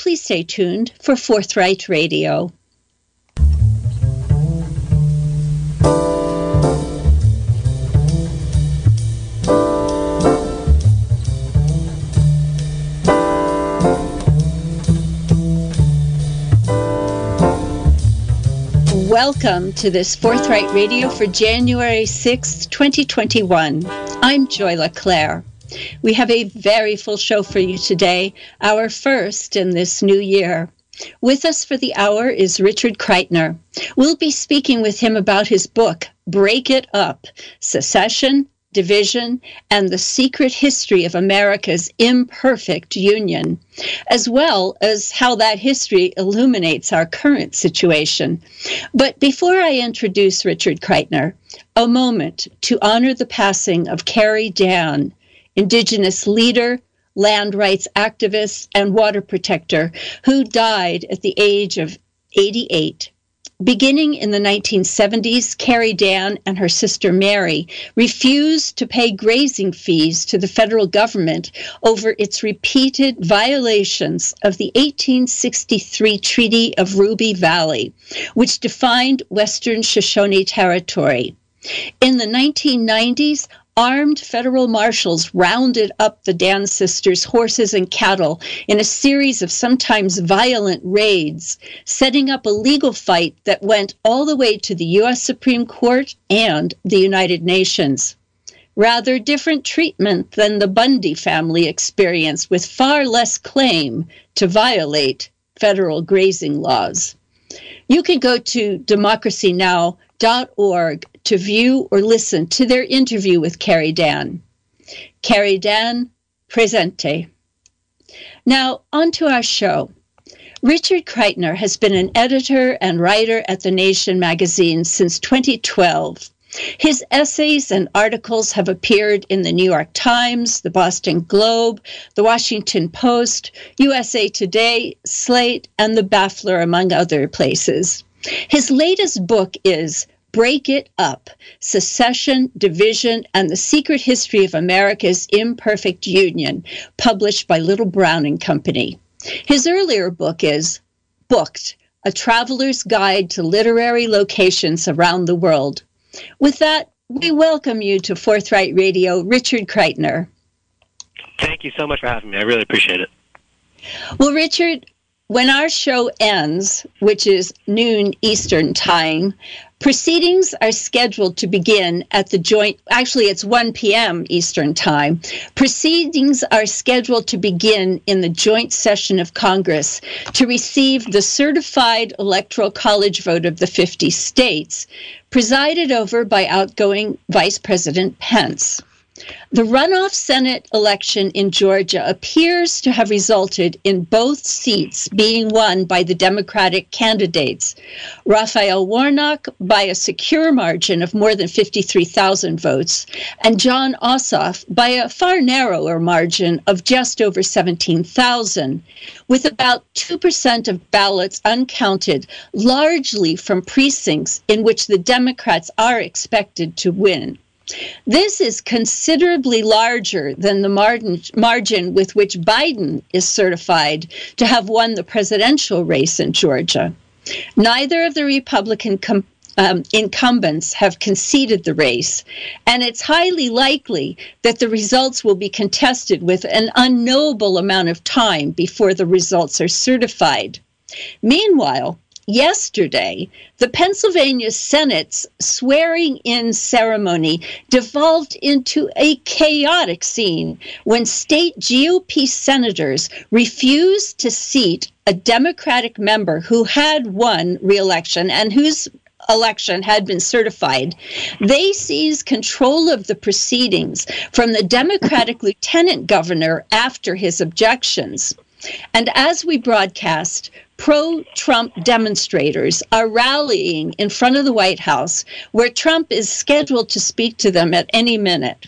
Please stay tuned for Forthright Radio. Welcome to this Forthright Radio for January 6th, 2021. I'm Joy LeClaire. We have a very full show for you today, our first in this new year. With us for the hour is Richard Kreitner. We'll be speaking with him about his book, Break It Up Secession, division, and the secret history of America's imperfect union, as well as how that history illuminates our current situation. But before I introduce Richard Kreitner, a moment to honor the passing of Carrie Dann, Indigenous leader, land rights activist, and water protector who died at the age of 88. Beginning in the 1970s, Carrie Dann and her sister Mary refused to pay grazing fees to the federal government over its repeated violations of the 1863 Treaty of Ruby Valley, which defined Western Shoshone Territory. In the 1990s, armed federal marshals rounded up the Dann sisters' horses and cattle in a series of sometimes violent raids, setting up a legal fight that went all the way to the U.S. Supreme Court and the United Nations. Rather different treatment than the Bundy family experienced, with far less claim to violate federal grazing laws. You can go to democracynow.org to view or listen to their interview with Carrie Dann. Carrie Dann, presente. Now, on to our show. Richard Kreitner has been an editor and writer at The Nation magazine since 2012. His essays and articles have appeared in the New York Times, the Boston Globe, the Washington Post, USA Today, Slate, and the Baffler, among other places. His latest book is Break It Up Secession, Division, and the Secret History of America's Imperfect Union, published by Little Brown and Company. His earlier book is Booked A Traveler's Guide to Literary Locations Around the World. With that, we welcome you to Forthright Radio, Richard Kreitner. Thank you so much for having me. I really appreciate it. Well, Richard, when our show ends, which is noon Eastern time, Proceedings are scheduled to begin at the joint, actually, it's 1 p.m. Eastern Time. Proceedings are scheduled to begin in the joint session of Congress to receive the certified electoral college vote of the 50 states, presided over by outgoing Vice President Pence. The runoff Senate election in Georgia appears to have resulted in both seats being won by the Democratic candidates. Raphael Warnock by a secure margin of more than 53,000 votes, and Jon Ossoff by a far narrower margin of just over 17,000, with about 2% of ballots uncounted, largely from precincts in which the Democrats are expected to win. This is considerably larger than the margin, margin with which Biden is certified to have won the presidential race in Georgia. Neither of the Republican com- um, incumbents have conceded the race, and it's highly likely that the results will be contested with an unknowable amount of time before the results are certified. Meanwhile, yesterday, the Pennsylvania Senate's swearing in ceremony devolved into a chaotic scene when state GOP senators refused to seat a Democratic member who had won reelection and whose election had been certified, they seized control of the proceedings from the Democratic lieutenant governor after his objections. And as we broadcast, pro Trump demonstrators are rallying in front of the White House, where Trump is scheduled to speak to them at any minute.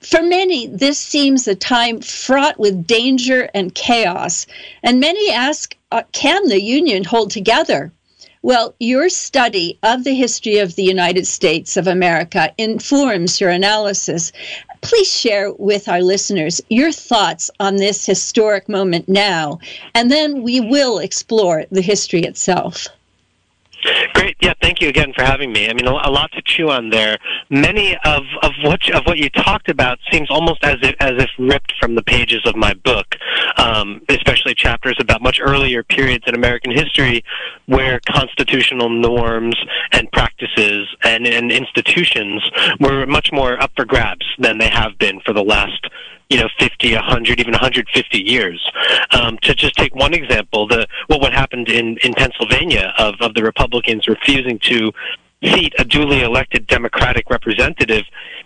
For many, this seems a time fraught with danger and chaos, and many ask uh, can the Union hold together? Well, your study of the history of the United States of America informs your analysis. Please share with our listeners your thoughts on this historic moment now, and then we will explore the history itself. Great. Yeah. Thank you again for having me. I mean, a, lot to chew on there. Many of, of what of what you talked about seems almost as if as if ripped from the pages of my book, um, especially chapters about much earlier periods in American history where constitutional norms and practices and, and institutions were much more up for grabs than they have been for the last you know, 50, 100, even 150 years. Um, to just take one example, the what what happened in in Pennsylvania of of the Republicans refusing to seat a duly elected Democratic representative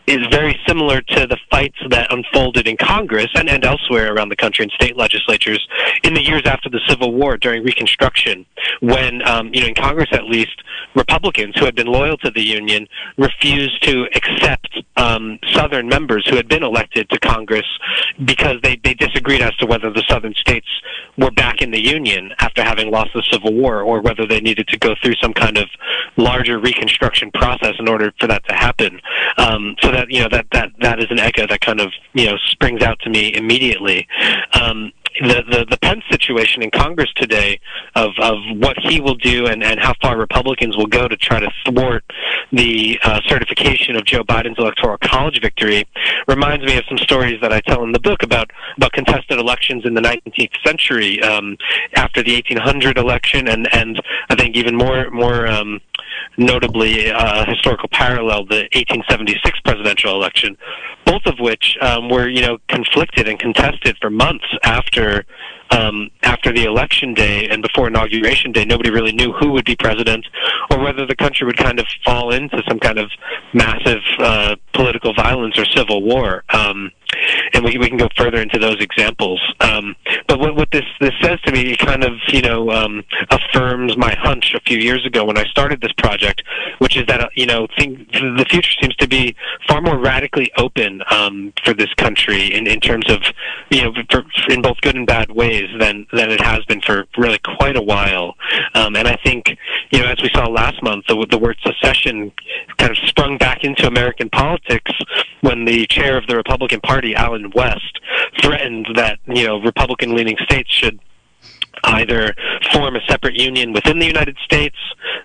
is very similar to the fights that unfolded in Congress and, and elsewhere around the country in state legislatures in the years after the Civil War during Reconstruction, when, um, you know, in Congress at least, Republicans who had been loyal to the Union refused to accept um, Southern members who had been elected to Congress because they, they disagreed as to whether the Southern states were back in the Union after having lost the Civil War or whether they needed to go through some kind of larger Reconstruction process in order for that to happen. Um, so that you know that that that is an echo that kind of you know springs out to me immediately. Um, the, the the Pence situation in Congress today of of what he will do and and how far Republicans will go to try to thwart the uh, certification of Joe Biden's electoral college victory reminds me of some stories that I tell in the book about about contested elections in the 19th century um, after the 1800 election and and I think even more more um, notably uh, historical parallel, the 1876 presidential election, both of which um, were, you know, conflicted and contested for months after um, after the election day and before inauguration day. Nobody really knew who would be president or whether the country would kind of fall into some kind of massive uh, political violence or civil war. Um, and we, we can go further into those examples. Um, but what, what this this says to me, kind of you know um, affirms my hunch a few years ago when I started this project, which is that uh, you know think, the future seems to be far more radically open um, for this country in, in terms of you know for, in both good and bad ways than than it has been for really quite a while. Um, and I think you know as we saw last month, the, the word secession kind of sprung back into American politics when the chair of the Republican Party Allen West, threatened that you know Republican-leaning states should either form a separate union within the United States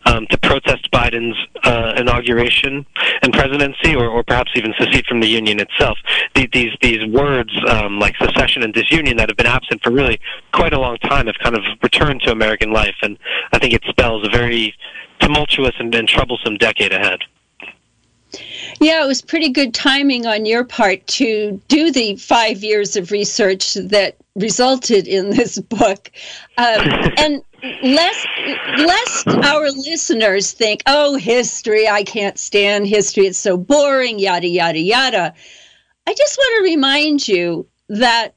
um, to protest Biden's uh, inauguration and presidency, or, or perhaps even secede from the union itself. These these, these words um, like secession and disunion that have been absent for really quite a long time have kind of returned to American life, and I think it spells a very tumultuous and, and troublesome decade ahead. Yeah, it was pretty good timing on your part to do the five years of research that resulted in this book. Um, and lest, lest our listeners think, oh, history, I can't stand history, it's so boring, yada, yada, yada. I just want to remind you that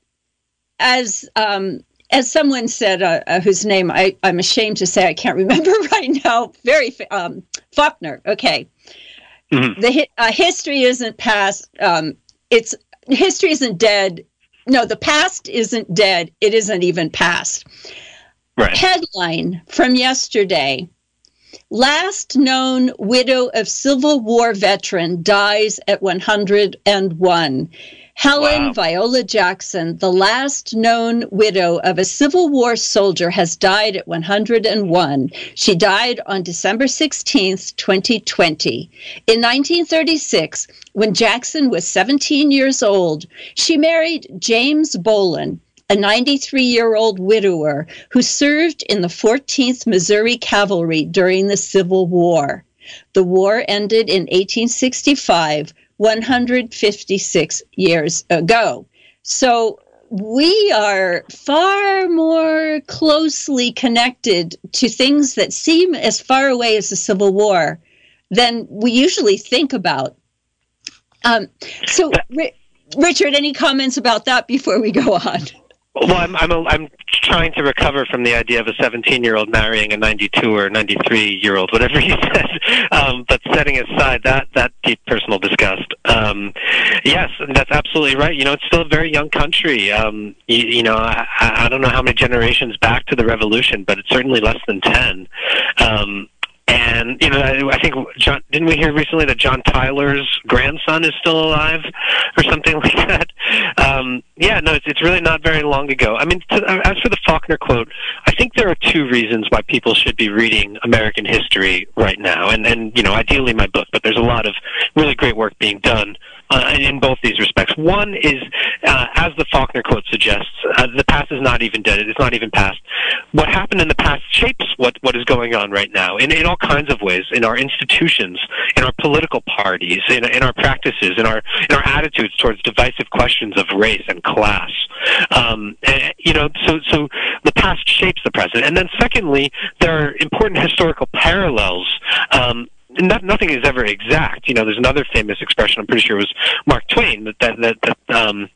as um, as someone said, uh, uh, whose name I, I'm ashamed to say I can't remember right now, very um, Faulkner. Okay, Mm-hmm. The uh, history isn't past. Um, it's history isn't dead. No, the past isn't dead. It isn't even past. Right. Headline from yesterday: Last known widow of Civil War veteran dies at 101. Helen wow. Viola Jackson, the last known widow of a Civil War soldier, has died at 101. She died on December 16, 2020. In 1936, when Jackson was 17 years old, she married James Boland, a 93 year old widower who served in the 14th Missouri Cavalry during the Civil War. The war ended in 1865 156 years ago. So we are far more closely connected to things that seem as far away as the Civil War than we usually think about. Um, so, Richard, any comments about that before we go on? Well, I'm I'm a, I'm trying to recover from the idea of a 17 year old marrying a 92 or 93 year old, whatever you said. Um, but setting aside that that deep personal disgust, um, yes, that's absolutely right. You know, it's still a very young country. Um, you, you know, I, I don't know how many generations back to the revolution, but it's certainly less than 10. Um, and you know, I, think John didn't we hear recently that John Tyler's grandson is still alive, or something like that. Um, yeah, no, it's, it's really not very long ago. I mean, to, as for the Faulkner quote, I think there are two reasons why people should be reading American history right now, and and you know, ideally my book, but there's a lot of really great work being done uh, in both these respects. One is, uh, as the Faulkner quote suggests, uh, the past is not even dead. It's not even past. What happened in the past shapes what, what is going on right now in, in all kinds of ways, in our institutions, in our political parties, in, in our practices, in our, in our attitudes towards divisive questions of race and class. Um, and, you know, so, so the past shapes the present. And then secondly, there are important historical parallels um, not, nothing is ever exact. You know, there's another famous expression. I'm pretty sure it was Mark Twain that that that, that um,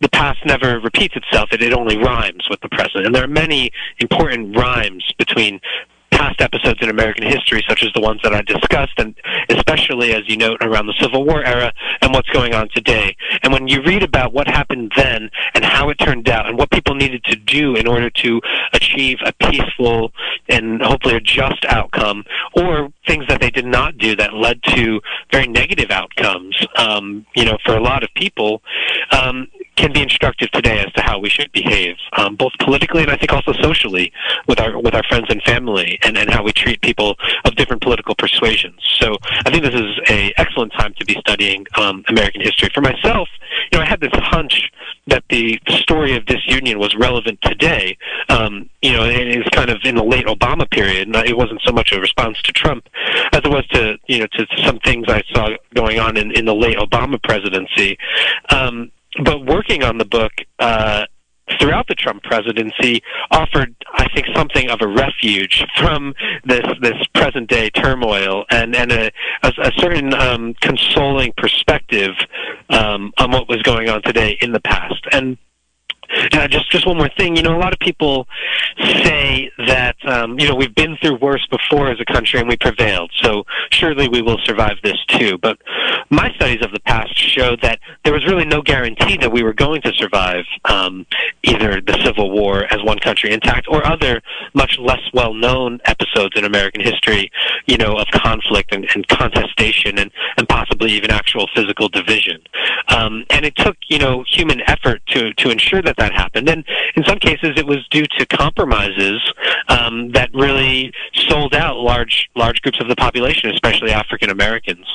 the past never repeats itself. It, it only rhymes with the present. And there are many important rhymes between past episodes in American history, such as the ones that I discussed, and especially as you note around the Civil War era and what's going on today. And when you read about what happened then and how it turned out and what people needed to do in order to achieve a peaceful and hopefully a just outcome, or things that they did not do that led to very negative outcomes, um, you know, for a lot of people, um, can be instructive today as to how we should behave, um, both politically and I think also socially with our with our friends and family, and, and how we treat people of different political persuasions. So I think this is a excellent time to be studying um, American history. For myself, you know, I had this hunch that the story of disunion was relevant today. Um, you know, it is kind of in the late Obama period, and it wasn't so much a response to Trump as it was to you know to some things I saw going on in, in the late Obama presidency. Um, but working on the book uh, throughout the Trump presidency offered, I think, something of a refuge from this this present day turmoil and and a, a, a certain um, consoling perspective um, on what was going on today in the past. And uh, just just one more thing. You know, a lot of people say that um, you know we've been through worse before as a country and we prevailed. So surely we will survive this too. But my studies of the past show that there was really no guarantee that we were going to survive um, either the Civil War as one country intact or other much less well known episodes in American history. You know, of conflict and, and contestation and and possibly even actual physical division. Um, and it took you know human effort to to ensure that that happened. And in some cases, it was due to compromises um, that really sold out large large groups of the population, especially African Americans.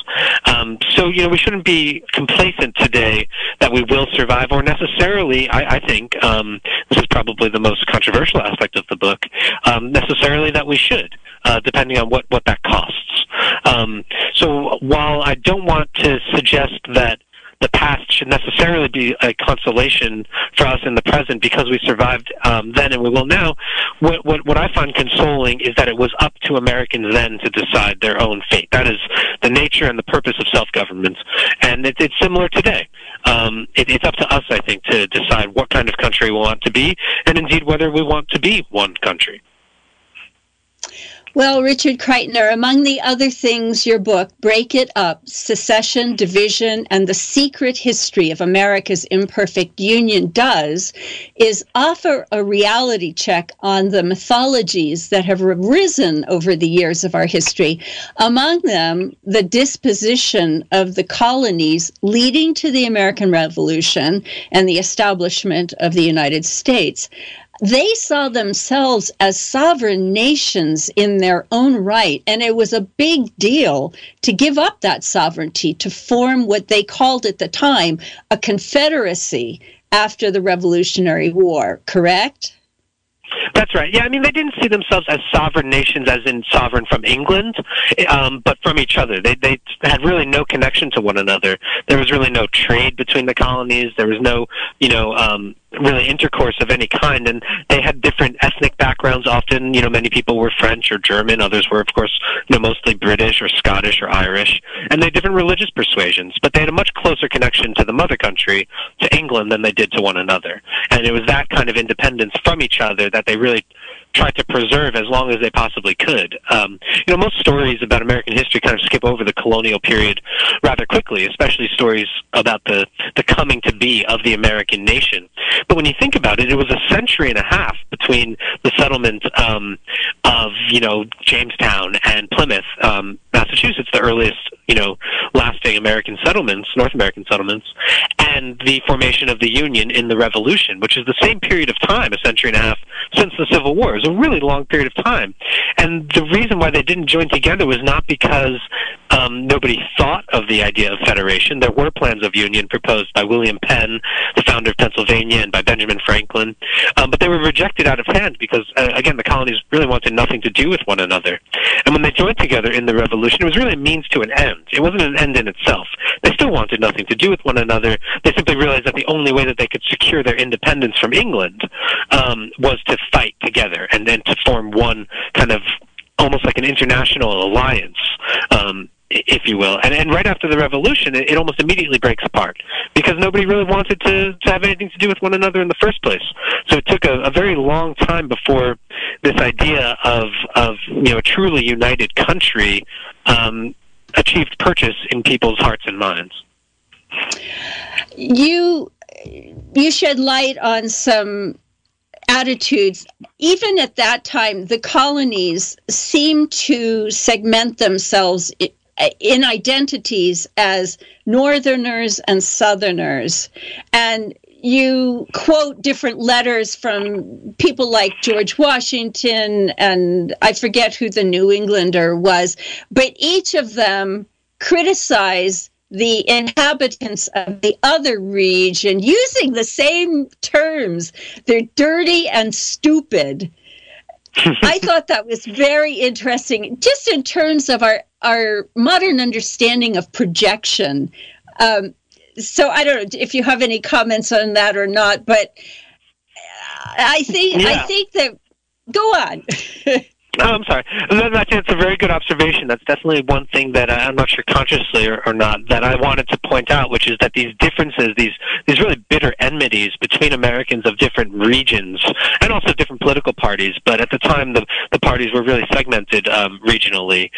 Um, so you know, we shouldn't be complacent today that we will survive, or necessarily, I, I think um, this is probably the most controversial aspect of the book. Um, necessarily that we should, uh, depending on what what that costs. Um, so while I don't want to suggest that the past should necessarily be a consolation for us in the present because we survived um, then and we will now. What, what, what I find consoling is that it was up to Americans then to decide their own fate. That is the nature and the purpose of self-government, and it, it's similar today. Um, it, it's up to us, I think, to decide what kind of country we want to be, and indeed whether we want to be one country. Well, Richard Kreitner, among the other things your book, Break It Up Secession, Division, and the Secret History of America's Imperfect Union does is offer a reality check on the mythologies that have arisen over the years of our history. Among them, the disposition of the colonies leading to the American Revolution and the establishment of the United States they saw themselves as sovereign nations in their own right. And it was a big deal to give up that sovereignty to form what they called at the time a confederacy after the Revolutionary War, correct? That's right. Yeah, I mean, they didn't see themselves as sovereign nations, as in sovereign from England, um, but from each other. They they had really no connection to one another. There was really no trade between the colonies. There was no, you know, um, really intercourse of any kind and they had different ethnic backgrounds. Often you know many people were french or german others were of course you know mostly british or scottish or irish and they had different religious persuasions but they had a much closer connection to the mother country to england than they did to one another. And it was that kind of independence from each other that they really tried to preserve as long as they possibly could. Um, you know, most stories about American history kind of skip over the colonial period rather quickly, especially stories about the, the coming to be of the American nation. But when you think about it, it was a century and a half between the settlement um, of you know Jamestown and Plymouth, um, Massachusetts, the earliest you know lasting American settlements, North American settlements, and the formation of the Union in the Revolution, which is the same period of time, a century and a half since the Civil War. Was a really long period of time, and the reason why they didn't join together was not because um, nobody thought of the idea of federation. There were plans of union proposed by William Penn, the founder of Pennsylvania, and by Benjamin Franklin, um, but they were rejected out of hand because, uh, again, the colonies really wanted nothing to do with one another. And when they joined together in the Revolution, it was really a means to an end. It wasn't an end in itself. They still wanted nothing to do with one another. They simply realized that the only way that they could secure their independence from England um, was to fight together and then to form one kind of almost like an international alliance. Um, if you will. And, and right after the revolution, it, it almost immediately breaks apart because nobody really wanted to, to have anything to do with one another in the first place. So it took a, a very long time before this idea of, of you know, a truly united country um, achieved purchase in people's hearts and minds. You you shed light on some attitudes. Even at that time, the colonies seemed to segment themselves in identities as Northerners and Southerners. And you quote different letters from people like George Washington, and I forget who the New Englander was, but each of them criticize the inhabitants of the other region using the same terms. They're dirty and stupid. I thought that was very interesting, just in terms of our our modern understanding of projection. Um, so I don't know if you have any comments on that or not, but I think yeah. I think that go on. Oh, I'm sorry. I think it's a very good observation. That's definitely one thing that I'm not sure consciously or, or not that I wanted to point out, which is that these differences, these these really bitter enmities between Americans of different regions and also different political parties, but at the time the the parties were really segmented um, regionally,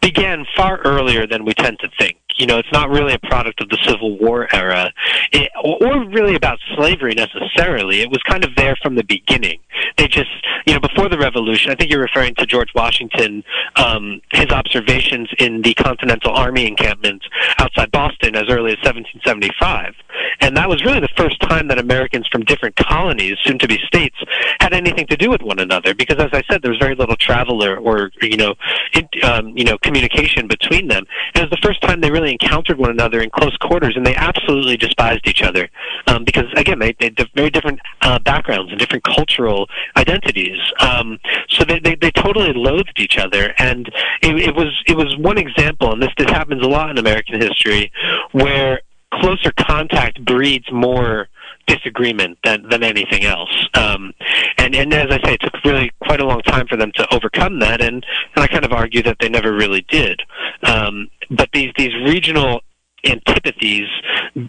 began far earlier than we tend to think. You know, it's not really a product of the Civil War era, it, or really about slavery necessarily. It was kind of there from the beginning. They just, you know, before the Revolution, I think you're referring to George Washington, um, his observations in the Continental Army encampment outside Boston as early as 1775. And that was really the first time that Americans from different colonies, soon to be states, had anything to do with one another. Because as I said, there was very little travel or, or you know, it, um, you know, communication between them. And it was the first time they really encountered one another in close quarters, and they absolutely despised each other. Um, because again, they, they had very different uh, backgrounds and different cultural identities. Um, so they, they, they totally loathed each other. And it, it was, it was one example, and this, this happens a lot in American history, where closer contact breeds more disagreement than than anything else. Um, and and as I say, it took really quite a long time for them to overcome that, and and I kind of argue that they never really did. Um, but these these regional antipathies, you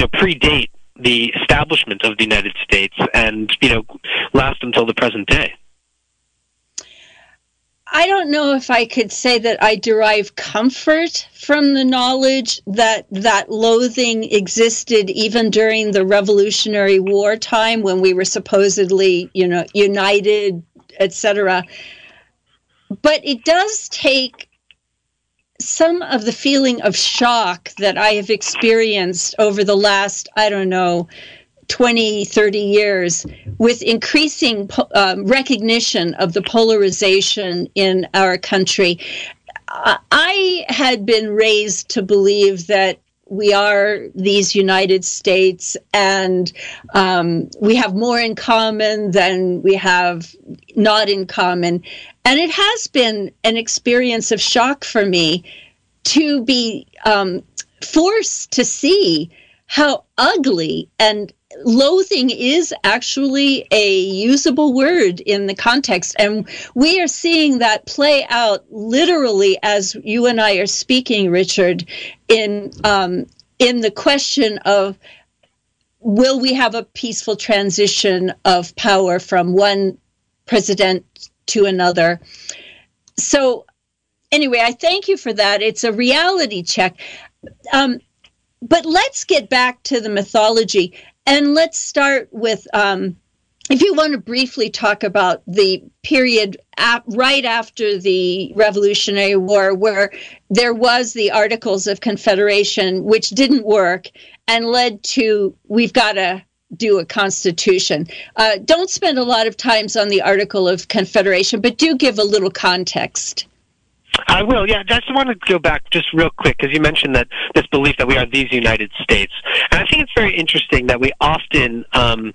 know, predate the establishment of the United States, and you know, last until the present day. I don't know if I could say that I derive comfort from the knowledge that that loathing existed even during the Revolutionary War time when we were supposedly, you know, united, etc. But it does take some of the feeling of shock that I have experienced over the last, I don't know, 20, 30 years with increasing um, recognition of the polarization in our country. I had been raised to believe that we are these United States and um, we have more in common than we have not in common. And it has been an experience of shock for me to be um, forced to see how ugly and loathing is actually a usable word in the context. And we are seeing that play out literally as you and I are speaking, Richard, in um, in the question of will we have a peaceful transition of power from one president to another? So anyway, I thank you for that. It's a reality check. Um, but let's get back to the mythology and let's start with um, if you want to briefly talk about the period right after the Revolutionary War, where there was the Articles of Confederation, which didn't work and led to we've got to do a constitution. Uh, don't spend a lot of times on the Article of Confederation, but do give a little context. I will. Yeah, I just want to go back just real quick because you mentioned that this belief that we are these United States, and I think it's very interesting that we often um,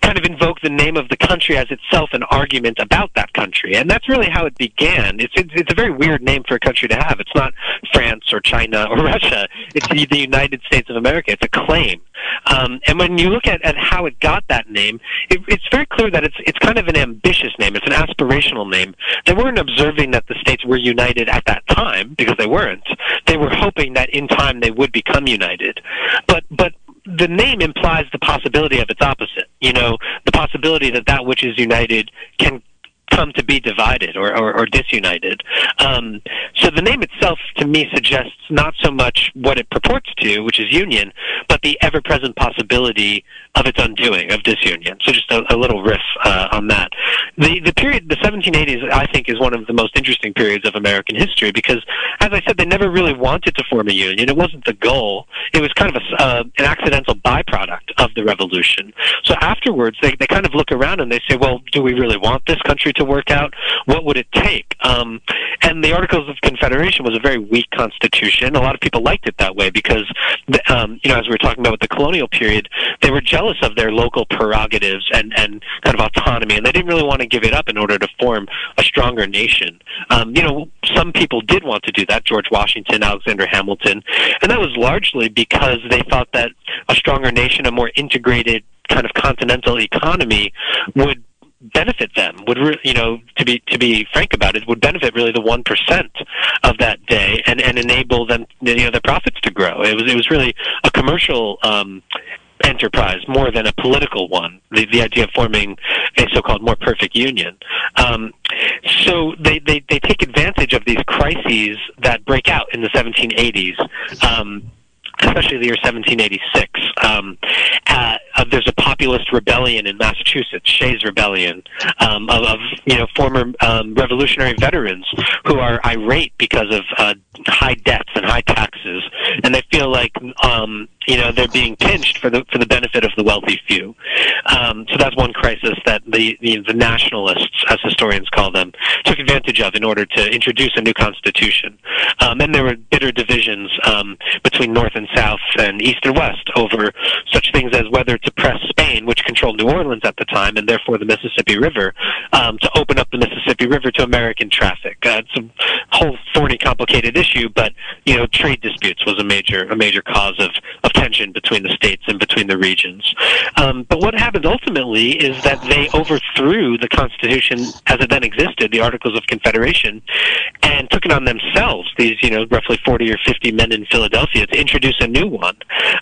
kind of invoke the name of the country as itself an argument about that country. And that's really how it began. It's, it's, it's a very weird name for a country to have. It's not France or China or Russia. It's the, United States of America. It's a claim. Um, and when you look at, at how it got that name, it, it's very clear that it's, it's kind of an ambitious name. It's an aspirational name. They weren't observing that the states were united at that time because they weren't. They were hoping that in time they would become united. But, but the name implies the possibility of its opposite. You know, the possibility that that which is united can come to be divided or, or, or disunited. Um, so the name itself, to me, suggests not so much what it purports to, which is union, but the ever-present possibility of its undoing, of disunion. So just a, a little riff uh, on that. The the period, the 1780s, I think, is one of the most interesting periods of American history because, as I said, they never really wanted to form a union. It wasn't the goal. It was kind of a, uh, an accidental byproduct of the revolution. So afterwards, they they kind of look around and they say, well, do we really want this country to work out? What would it take? Um, and the Articles of Confederation was a very weak constitution. A lot of people liked it that way because, the, um, you know, as we were talking about with the colonial period, they were jealous of their local prerogatives and, and kind of autonomy, and they didn't really want to give it up in order to form a stronger nation. Um, you know, some people did want to do that, George Washington, Alexander Hamilton, and that was largely because they thought that a stronger nation, a more integrated kind of continental economy would benefit them would re- you know to be to be frank about it would benefit really the one percent of that day and and enable them you know their profits to grow it was it was really a commercial um enterprise more than a political one. The, the idea of forming a so-called more perfect union. Um, so they, they, they take advantage of these crises that break out in the 1780s. Um, especially the year 1786. Um, uh, uh, there's a populist rebellion in Massachusetts, Shays Rebellion, um, of, of, you know former um, revolutionary veterans who are irate because of uh, high debts and high taxes, and they feel like um, you know they're being pinched for the for the benefit of the wealthy few. Um, so that's one crisis that the, the the nationalists, as historians call them, took advantage of in order to introduce a new constitution. Um, and there were bitter divisions um, between North and South and East and West over such things as whether to press Spain, which controlled New Orleans at the time and therefore the Mississippi River, um, to open up the Mississippi River to American traffic. Uh, it's a whole thorny, complicated issue, but you know, trade disputes was a major a major cause of, of tension between the states and between the regions. Um, but what happened ultimately is that they overthrew the Constitution as it then existed, the Articles of Confederation, and took it on themselves. These, you know, roughly forty or fifty men in Philadelphia to introduce a new one.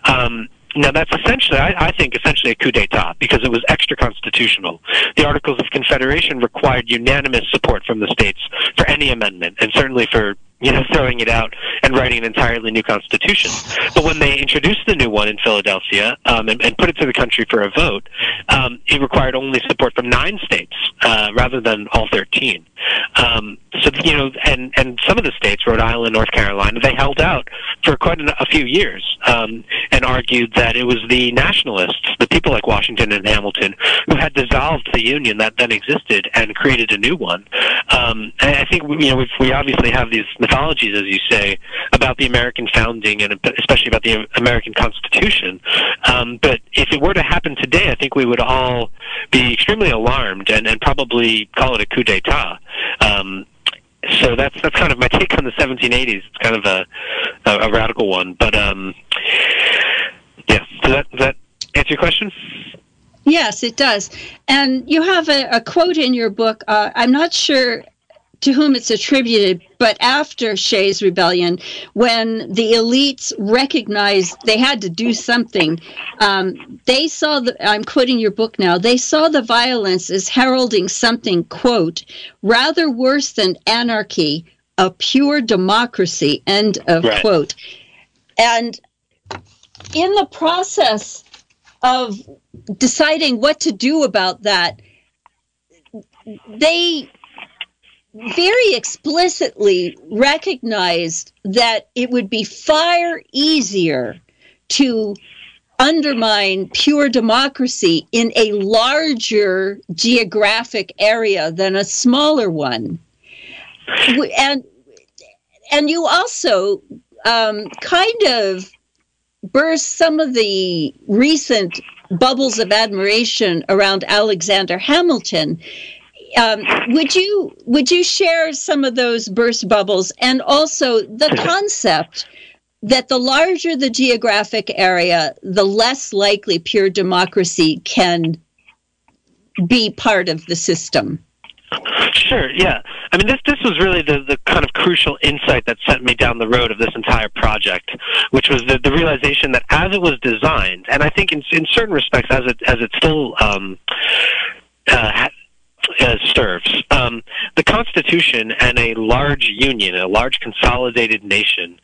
Um, now that's essentially, I, I think, essentially a coup d'état because it was extra constitutional. The Articles of Confederation required unanimous support from the states for any amendment, and certainly for you know, throwing it out and writing an entirely new constitution. But when they introduced the new one in Philadelphia um, and, and put it to the country for a vote, um, it required only support from nine states uh, rather than all 13. Um, so, you know, and, and some of the states, Rhode Island, North Carolina, they held out for quite a, few years um, and argued that it was the nationalists, the people like Washington and Hamilton, who had dissolved the union that then existed and created a new one. Um, and I think, you know, we, we obviously have these mythologies, as you say, about the American founding and especially about the American Constitution. Um, but if it were to happen today, I think we would all be extremely alarmed and, and probably call it a coup d'état. Um, so that's that's kind of my take on the 1780s. It's kind of a a, a radical one, but um, yeah. Does that does that answer your question? Yes, it does. And you have a, a quote in your book. Uh, I'm not sure to whom it's attributed, but after Shays' rebellion, when the elites recognized they had to do something, um, they saw the, I'm quoting your book now, they saw the violence as heralding something, quote, rather worse than anarchy, a pure democracy, end of right. quote. And in the process of deciding what to do about that, they very explicitly recognized that it would be far easier to undermine pure democracy in a larger geographic area than a smaller one. And and you also um, kind of burst some of the recent bubbles of admiration around Alexander Hamilton. Um, would you would you share some of those burst bubbles and also the concept that the larger the geographic area, the less likely pure democracy can be part of the system? Sure. Yeah. I mean, this this was really the the kind of crucial insight that sent me down the road of this entire project, which was the the realization that as it was designed, and I think in in certain respects, as it as it still um, uh, uh, serves. Um, the Constitution and a large union, a large consolidated nation,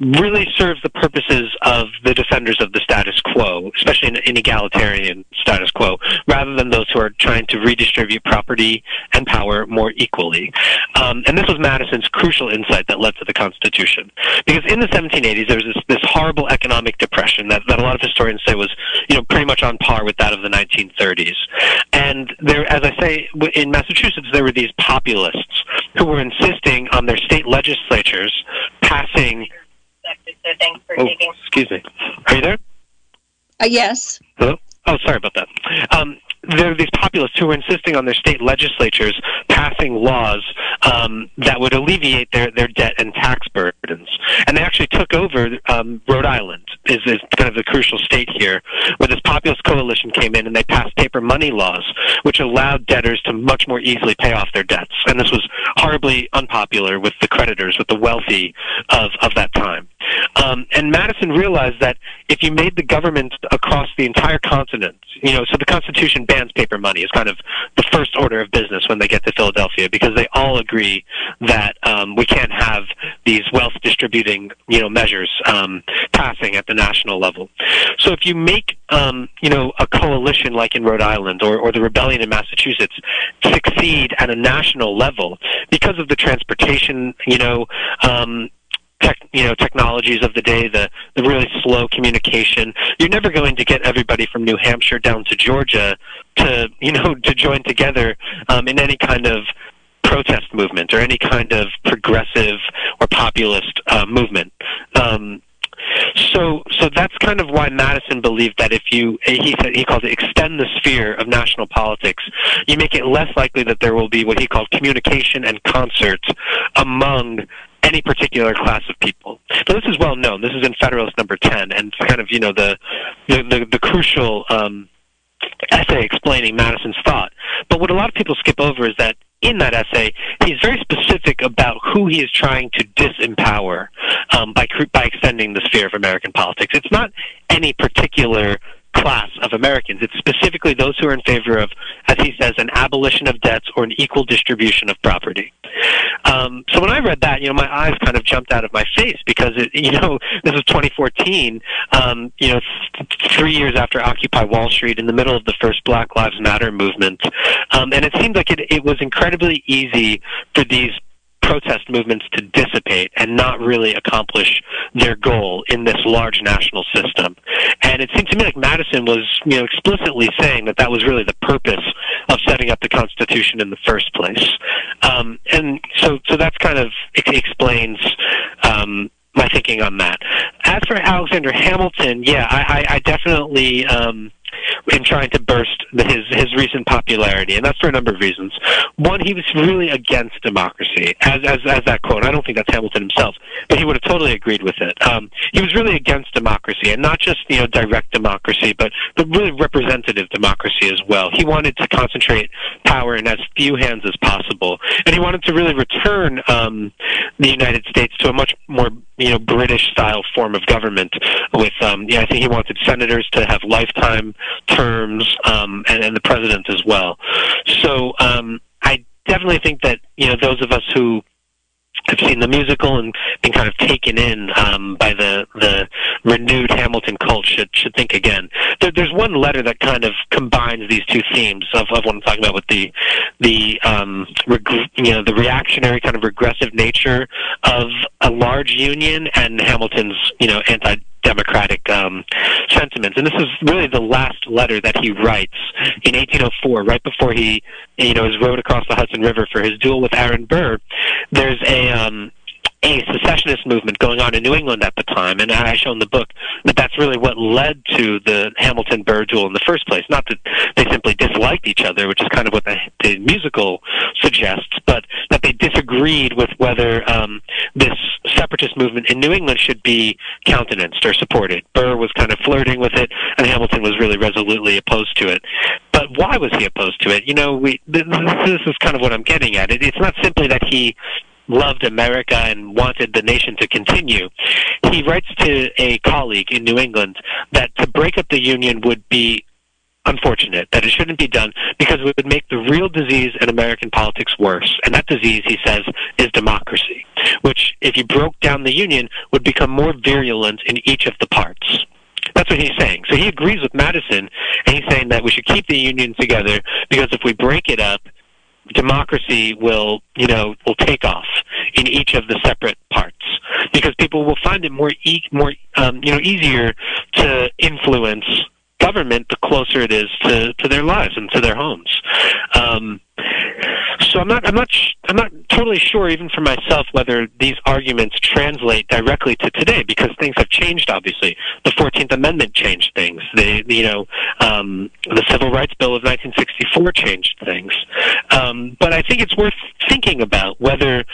really serves the purposes of the defenders of the status quo, especially in an egalitarian status quo, rather than those who are trying to redistribute property and power more equally. Um, and this was Madison's crucial insight that led to the Constitution. Because in the 1780s, there was this, this horrible economic depression that, that a lot of historians say was, you know, pretty much on par with that of the 1930s. And there, as I say, in Massachusetts, there were these populists who were insisting on their state legislatures passing. oh, excuse me. Are you there? Uh, yes. Hello. Oh, sorry about that. Um, there are these populists who were insisting on their state legislatures passing laws um, that would alleviate their, their debt and tax burdens. And they actually took over um, Rhode Island, is, is kind of the crucial state here, where this populist coalition came in and they passed paper money laws, which allowed debtors to much more easily pay off their debts. And this was horribly unpopular with the creditors, with the wealthy of, of that time. Um, and Madison realized that if you made the government across the entire continent, you know, so the Constitution bans paper money is kind of the first order of business when they get to Philadelphia because they all agree that um, we can't have these wealth distributing, you know, measures um, passing at the national level. So if you make, um, you know, a coalition like in Rhode Island or, or the rebellion in Massachusetts succeed at a national level because of the transportation, you know, um, tech, you know, technologies of the day, the, the really slow communication. You're never going to get everybody from New Hampshire down to Georgia to, you know, to join together um, in any kind of protest movement or any kind of progressive or populist uh, movement. Um, so, so that's kind of why Madison believed that if you, he said, he calls it extend the sphere of national politics, you make it less likely that there will be what he called communication and concert among any particular class of people. So this is well known. This is in Federalist Number Ten, and it's kind of you know the the the, the crucial um, essay explaining Madison's thought. But what a lot of people skip over is that in that essay, he's very specific about who he is trying to disempower um, by by extending the sphere of American politics. It's not any particular class of Americans. It's specifically those who are in favor of, as he says, an abolition of debts or an equal distribution of property. Um, so when I read that, you know, my eyes kind of jumped out of my face because it, you know, this was 2014. Um, you know, three years after Occupy Wall Street, in the middle of the first Black Lives Matter movement, um, and it seemed like it, it was incredibly easy for these protest movements to dissipate and not really accomplish their goal in this large national system. And it seemed to me like Madison was, you know, explicitly saying that that was really the purpose of setting up the Constitution in the first place. Um, and so, so that's kind of it explains. Um, my thinking on that. As for Alexander Hamilton, yeah, I, I, I definitely um, in trying to burst his his recent popularity, and that's for a number of reasons. One, he was really against democracy, as as as that quote. I don't think that's Hamilton himself, but he would have totally agreed with it. Um, he was really against democracy, and not just you know direct democracy, but but really representative democracy as well. He wanted to concentrate power in as few hands as possible, and he wanted to really return um, the United States to a much more you know British style form of government. With um, yeah, I think he wanted senators to have lifetime terms, um, and, and the president as well. So um, I definitely think that you know those of us who have seen the musical and been kind of taken in um, by the the renewed Hamilton cult should should think again. There, there's one letter that kind of combines these two themes of, of what I'm talking about with the the um, reg- you know the reactionary kind of regressive nature of a large union and Hamilton's you know anti democratic um, sentiments. And this is really the last letter that he writes in 1804, right before he, you know, is rowed across the Hudson River for his duel with Aaron Burr. There's a um, a secessionist movement going on in New England at the time, and I show in the book that that's really what led to the Hamilton Burr duel in the first place. Not that they simply disliked each other, which is kind of what the, the musical suggests, but that they disagreed with whether um, this separatist movement in New England should be countenanced or supported. Burr was kind of flirting with it, and Hamilton was really resolutely opposed to it. But why was he opposed to it? You know, we this, is kind of what I'm getting at. It, it's not simply that he loved America and wanted the nation to continue. He writes to a colleague in New England that to break up the Union would be unfortunate, that it shouldn't be done because it would make the real disease in American politics worse. And that disease, he says, is democracy, which, if you broke down the Union, would become more virulent in each of the parts. That's what he's saying. So he agrees with Madison, and he's saying that we should keep the Union together because if we break it up, democracy will, you know, will take off in each of the separate parts because people will find it more e- more um, you know easier to influence government the closer it is to, to their lives and to their homes. Um, so I'm not I'm not sh- I'm not totally sure even for myself whether these arguments translate directly to today because things have changed. Obviously, the Fourteenth Amendment changed things. The, you know um, the Civil Rights Bill of 1964 changed things. Um, but I think it's worth thinking about whether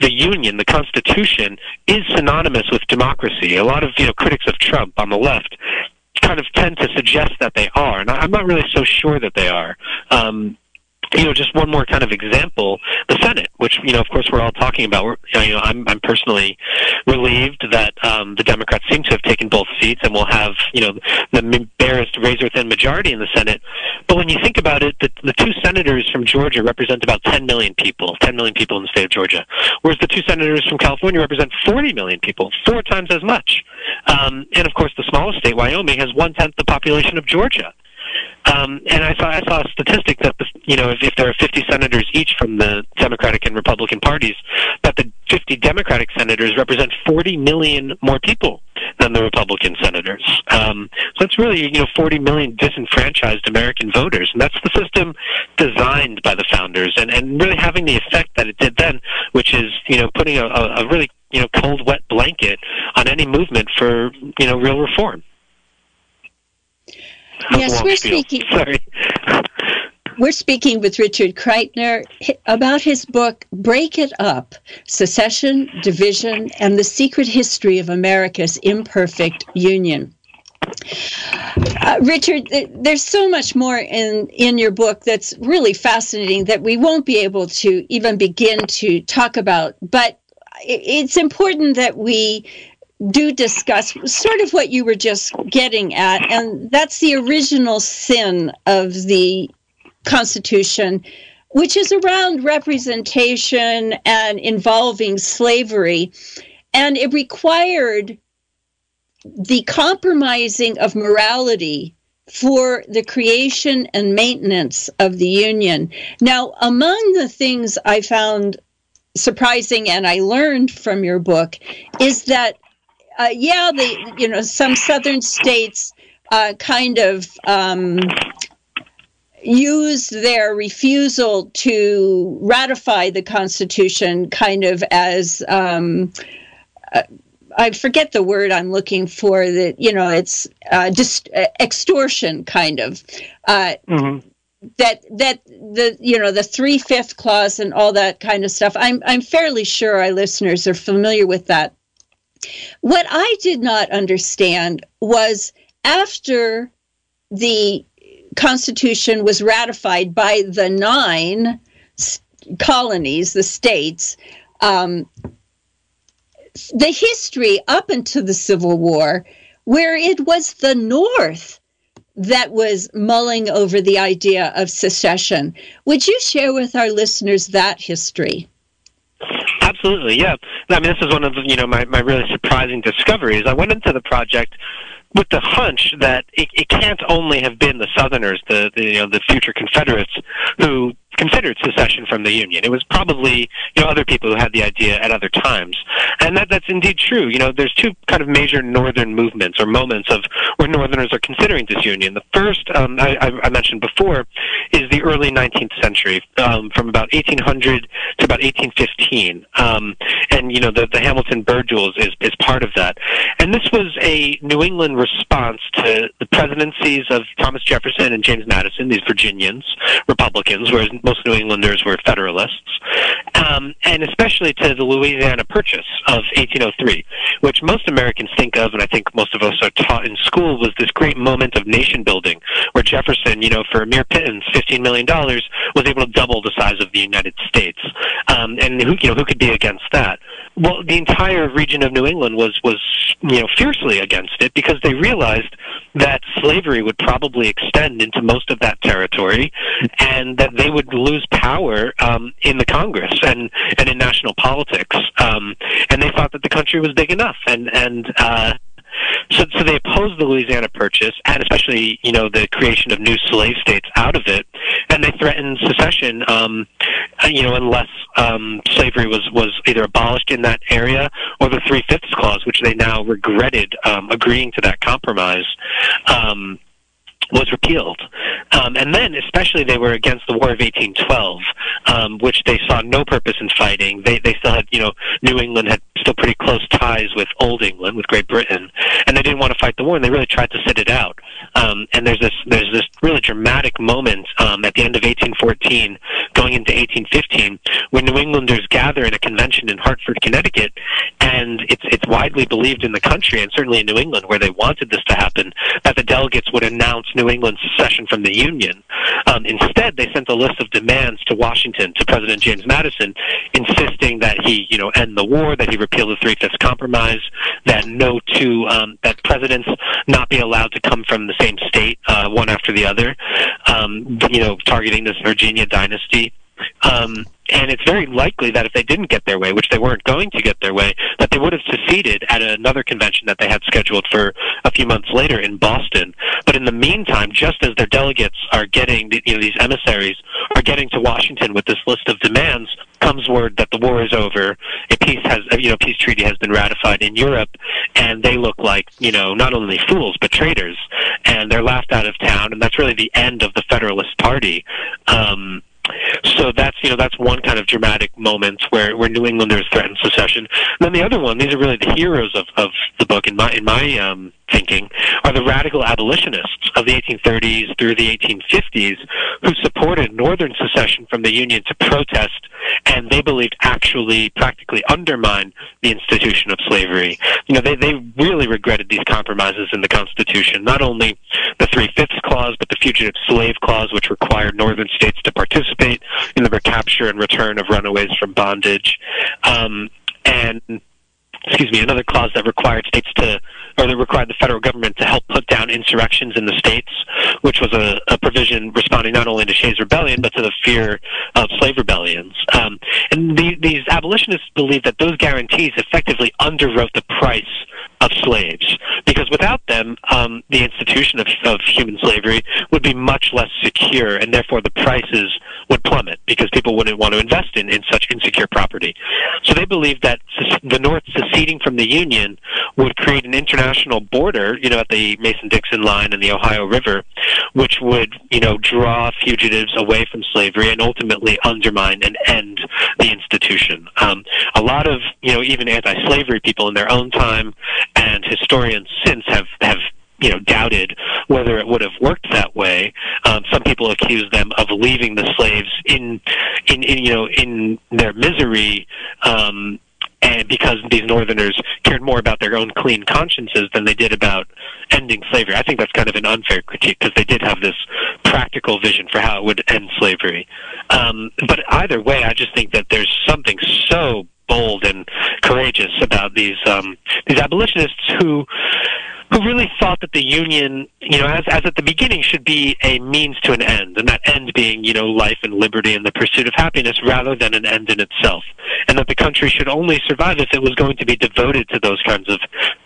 the Union, the Constitution, is synonymous with democracy. A lot of you know critics of Trump on the left kind of tend to suggest that they are, and I'm not really so sure that they are. Um, you know, just one more kind of example, the Senate, which you know, of course, we're all talking about. We're, you know, I'm I'm personally relieved that um, the Democrats seem to have taken both seats and will have you know the barest razor thin majority in the Senate. But when you think about it, the, the two senators from Georgia represent about 10 million people, 10 million people in the state of Georgia, whereas the two senators from California represent 40 million people, four times as much. Um, and of course, the smallest state, Wyoming, has one tenth the population of Georgia. Um, and I saw I saw a statistic that the, you know if, if there are 50 senators each from the Democratic and Republican parties, that the 50 Democratic senators represent 40 million more people than the Republican senators. Um, so that's really you know 40 million disenfranchised American voters, and that's the system designed by the founders, and and really having the effect that it did then, which is you know putting a, a really you know cold wet blanket on any movement for you know real reform. Yes, we're speaking. Sorry. We're speaking with Richard Kreitner about his book, Break It Up Secession, Division, and the Secret History of America's Imperfect Union. Uh, Richard, there's so much more in, in your book that's really fascinating that we won't be able to even begin to talk about. But it's important that we do discuss sort of what you were just getting at, and that's the original sin of the Constitution, which is around representation and involving slavery. And it required the compromising of morality for the creation and maintenance of the Union. Now, among the things I found surprising and I learned from your book is that uh, yeah, the you know some southern states uh, kind of um, used their refusal to ratify the Constitution kind of as um, uh, I forget the word I'm looking for. That you know, it's uh, just uh, extortion, kind of. Uh, mm-hmm. That that the you know the three fifth clause and all that kind of stuff. I'm I'm fairly sure our listeners are familiar with that. What I did not understand was after the Constitution was ratified by the nine colonies, the states, um, the history up until the Civil War, where it was the North that was mulling over the idea of secession. Would you share with our listeners that history? Absolutely. Yeah. I mean, this is one of you know my my really surprising discoveries. I went into the project with the hunch that it, it can't only have been the Southerners, the, the you know the future Confederates, who considered secession from the Union. It was probably you know other people who had the idea at other times, and that that's indeed true. You know, there's two kind of major Northern movements or moments of where Northerners are considering disunion. The first um, I, I mentioned before is the early 19th century, um, from about 1800 to about 1815, um, and you know the the Hamilton Burr duels is is part of that, and this was a New England response to the presidencies of Thomas Jefferson and James Madison, these Virginians, Republicans, whereas most New Englanders were Federalists, um, and especially to the Louisiana Purchase of 1803, which most Americans think of, and I think most of us are taught in school, was this great moment of nation building, where Jefferson, you know, for a mere pittance, $15 million, was able to double the size of the United States. Um, and who, you know, who could be against that? Well, the entire region of New England was, was, you know, fiercely against it because they realized that slavery would probably extend into most of that territory and that they would lose power um, in the Congress and, and in national politics. Um, and they thought that the country was big enough. And, and uh, so, so they opposed the Louisiana Purchase, and especially, you know, the creation of new slave states out of it, and they threatened secession, um, you know, unless um, slavery was was either abolished in that area or the Three Fifths Clause, which they now regretted um, agreeing to that compromise. Um, was repealed. Um, and then, especially, they were against the War of 1812, um, which they saw no purpose in fighting. They, they still had, you know, New England had still pretty close ties with Old England, with Great Britain, and they didn't want to fight the war, and they really tried to sit it out. Um, and there's this, there's this really dramatic moment um, at the end of 1814, going into 1815, when New Englanders gather in a convention in Hartford, Connecticut, and it's, it's widely believed in the country, and certainly in New England, where they wanted this to happen, that the delegates would announce New England's secession from the Union. Um, instead, they sent a list of demands to Washington, to President James Madison, insisting that he, you know, end the war, that he repeal the Three Fifths Compromise, that no two, um, that presidents not be allowed to come from the same state, uh, one after the other, um, you know, targeting this Virginia dynasty. Um, and it's very likely that if they didn't get their way, which they weren't going to get their way, that they would have seceded at another convention that they had scheduled for a few months later in Boston. But in the meantime, just as their delegates are getting, you know, these emissaries are getting to Washington with this list of demands, comes word that the war is over. A peace has, you know, peace treaty has been ratified in Europe, and they look like, you know, not only fools but traitors, and they're laughed out of town. And that's really the end of the Federalist Party. Um, so that's you know that's one kind of dramatic moment where where New Englanders threaten secession. And then the other one, these are really the heroes of of the book in my in my um, thinking, are the radical abolitionists of the 1830s through the 1850s who supported Northern secession from the Union to protest, and they believed actually practically undermine the institution of slavery. You know, they they really regretted these compromises in the Constitution, not only the Three Fifths Clause, but the Fugitive Slave Clause, which required Northern states to participate in the recapture and return of runaways from bondage. Um, and excuse me, another clause that required states to, or that required the federal government to help put down insurrections in the states, which was a, a provision responding not only to Shays' Rebellion, but to the fear of slave rebellions. Um, and the, these abolitionists believed that those guarantees effectively underwrote the price of slaves, because without them, um, the institution of, of human slavery would be much less secure, and therefore the prices would plummet because people wouldn't want to invest in, in such insecure property. So they believed that the North seceding from the Union would create an international border, you know, at the Mason-Dixon line and the Ohio River, which would, you know, draw fugitives away from slavery and ultimately undermine and end the institution. Um, a lot of, you know, even anti-slavery people in their own time and historians since have have you know doubted whether it would have worked that way. Um, some people accuse them of leaving the slaves in in, in you know in their misery. Um, and because these Northerners cared more about their own clean consciences than they did about ending slavery. I think that's kind of an unfair critique because they did have this practical vision for how it would end slavery. Um, but either way, I just think that there's something so bold and courageous about these um, these abolitionists who who really thought that the union, you know, as, as at the beginning, should be a means to an end, and that end being, you know, life and liberty and the pursuit of happiness rather than an end in itself, and that the country should only survive if it was going to be devoted to those kinds of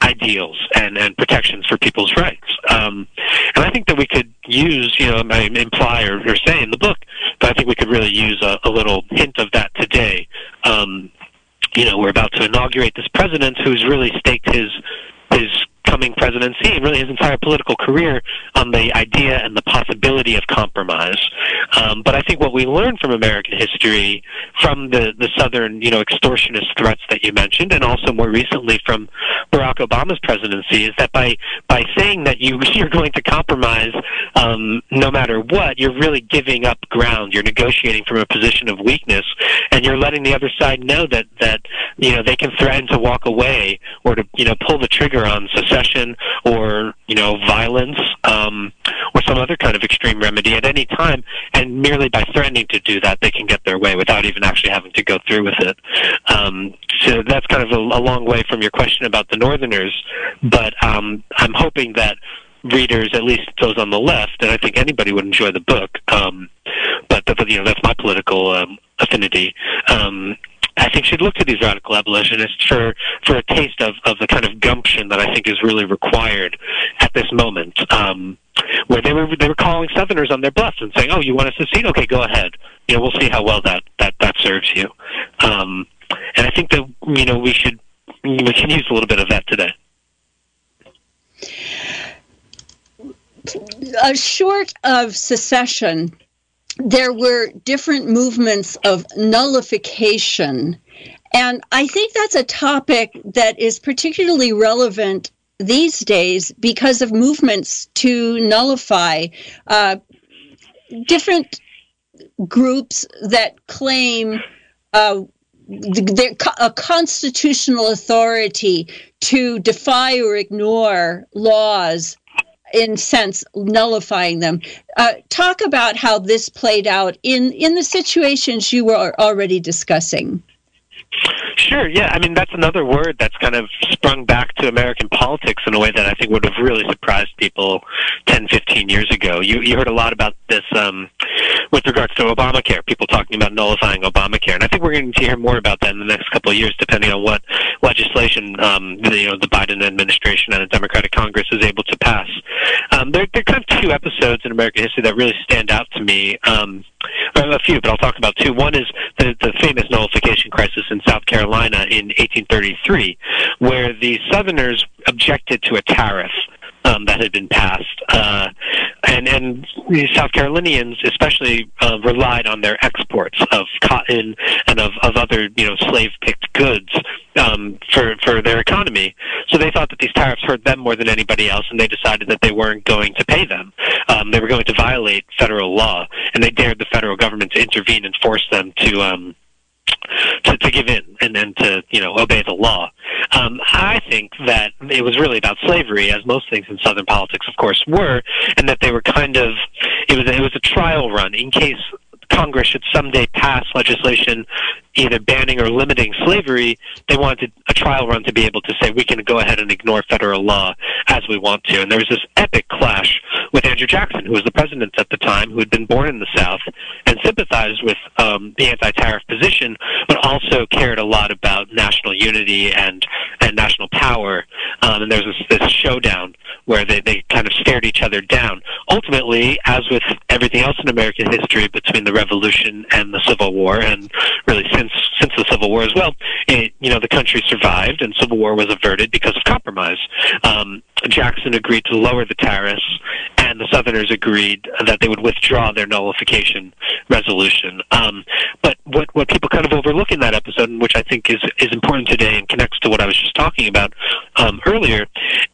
ideals and, and protections for people's rights. Um, and I think that we could use, you know, I imply or, or say in the book, but I think we could really use a, a little hint of that today. Um, you know, we're about to inaugurate this president who's really staked his his coming presidency and really his entire political career on the idea and the possibility of compromise. Um, but I think what we learn from American history, from the, the southern, you know, extortionist threats that you mentioned, and also more recently from Barack Obama's presidency, is that by by saying that you you're going to compromise um, no matter what, you're really giving up ground. You're negotiating from a position of weakness, and you're letting the other side know that that you know they can threaten to walk away or to you know pull the trigger on secession or you know violence um, or some other kind of extreme remedy at any time, and merely by threatening to do that, they can get their way without even actually having to go through with it. Um, so that's kind of a, a long way from your question about the Northerners, but um, I'm hoping that readers, at least those on the left, and I think anybody would enjoy the book. Um, but, but you know, that's my political um, affinity. Um, I think should look to these radical abolitionists for for a taste of of the kind of gumption that I think is really required at this moment. Um, where they were they were calling Southerners on their bluff and saying, "Oh, you want to secede? Okay, go ahead. You know, we'll see how well that that that serves you." Um, and I think that you know we should we can use a little bit of that today. A short of secession, there were different movements of nullification. And I think that's a topic that is particularly relevant these days because of movements to nullify uh, different groups that claim uh, a constitutional authority to defy or ignore laws in sense nullifying them. Uh, talk about how this played out in in the situations you were already discussing Sure, yeah. I mean, that's another word that's kind of sprung back to American politics in a way that I think would have really surprised people 10, 15 years ago. You, you heard a lot about this um, with regards to Obamacare, people talking about nullifying Obamacare. And I think we're going to hear more about that in the next couple of years, depending on what legislation um, the, you know, the Biden administration and the Democratic Congress is able to pass. Um, there, there are kind of two episodes in American history that really stand out to me. Um, a few, but I'll talk about two. One is the, the famous nullification crisis in South Carolina in 1833, where the Southerners objected to a tariff um, that had been passed, uh, and and the South Carolinians especially uh, relied on their exports of cotton and of, of other you know slave picked goods um, for for their economy. So they thought that these tariffs hurt them more than anybody else, and they decided that they weren't going to pay them. Um, they were going to violate federal law, and they dared the federal government to intervene and force them to. Um, to, to give in and then to you know obey the law. Um, I think that it was really about slavery, as most things in Southern politics, of course, were, and that they were kind of it was it was a trial run in case Congress should someday pass legislation either banning or limiting slavery, they wanted a trial run to be able to say we can go ahead and ignore federal law as we want to. And there was this epic clash with Andrew Jackson, who was the president at the time, who had been born in the South and sympathized with um, the anti-tariff position, but also cared a lot about national unity and and national power. Um, and there was this, this showdown where they, they kind of stared each other down. Ultimately, as with everything else in American history between the Revolution and the Civil War, and really since since the Civil War as well, it, you know, the country survived and civil war was averted because of compromise. Um, Jackson agreed to lower the tariffs, and the Southerners agreed that they would withdraw their nullification resolution. Um, but what what people kind of overlook in that episode, which I think is is important today and connects to what I was just talking about um, earlier,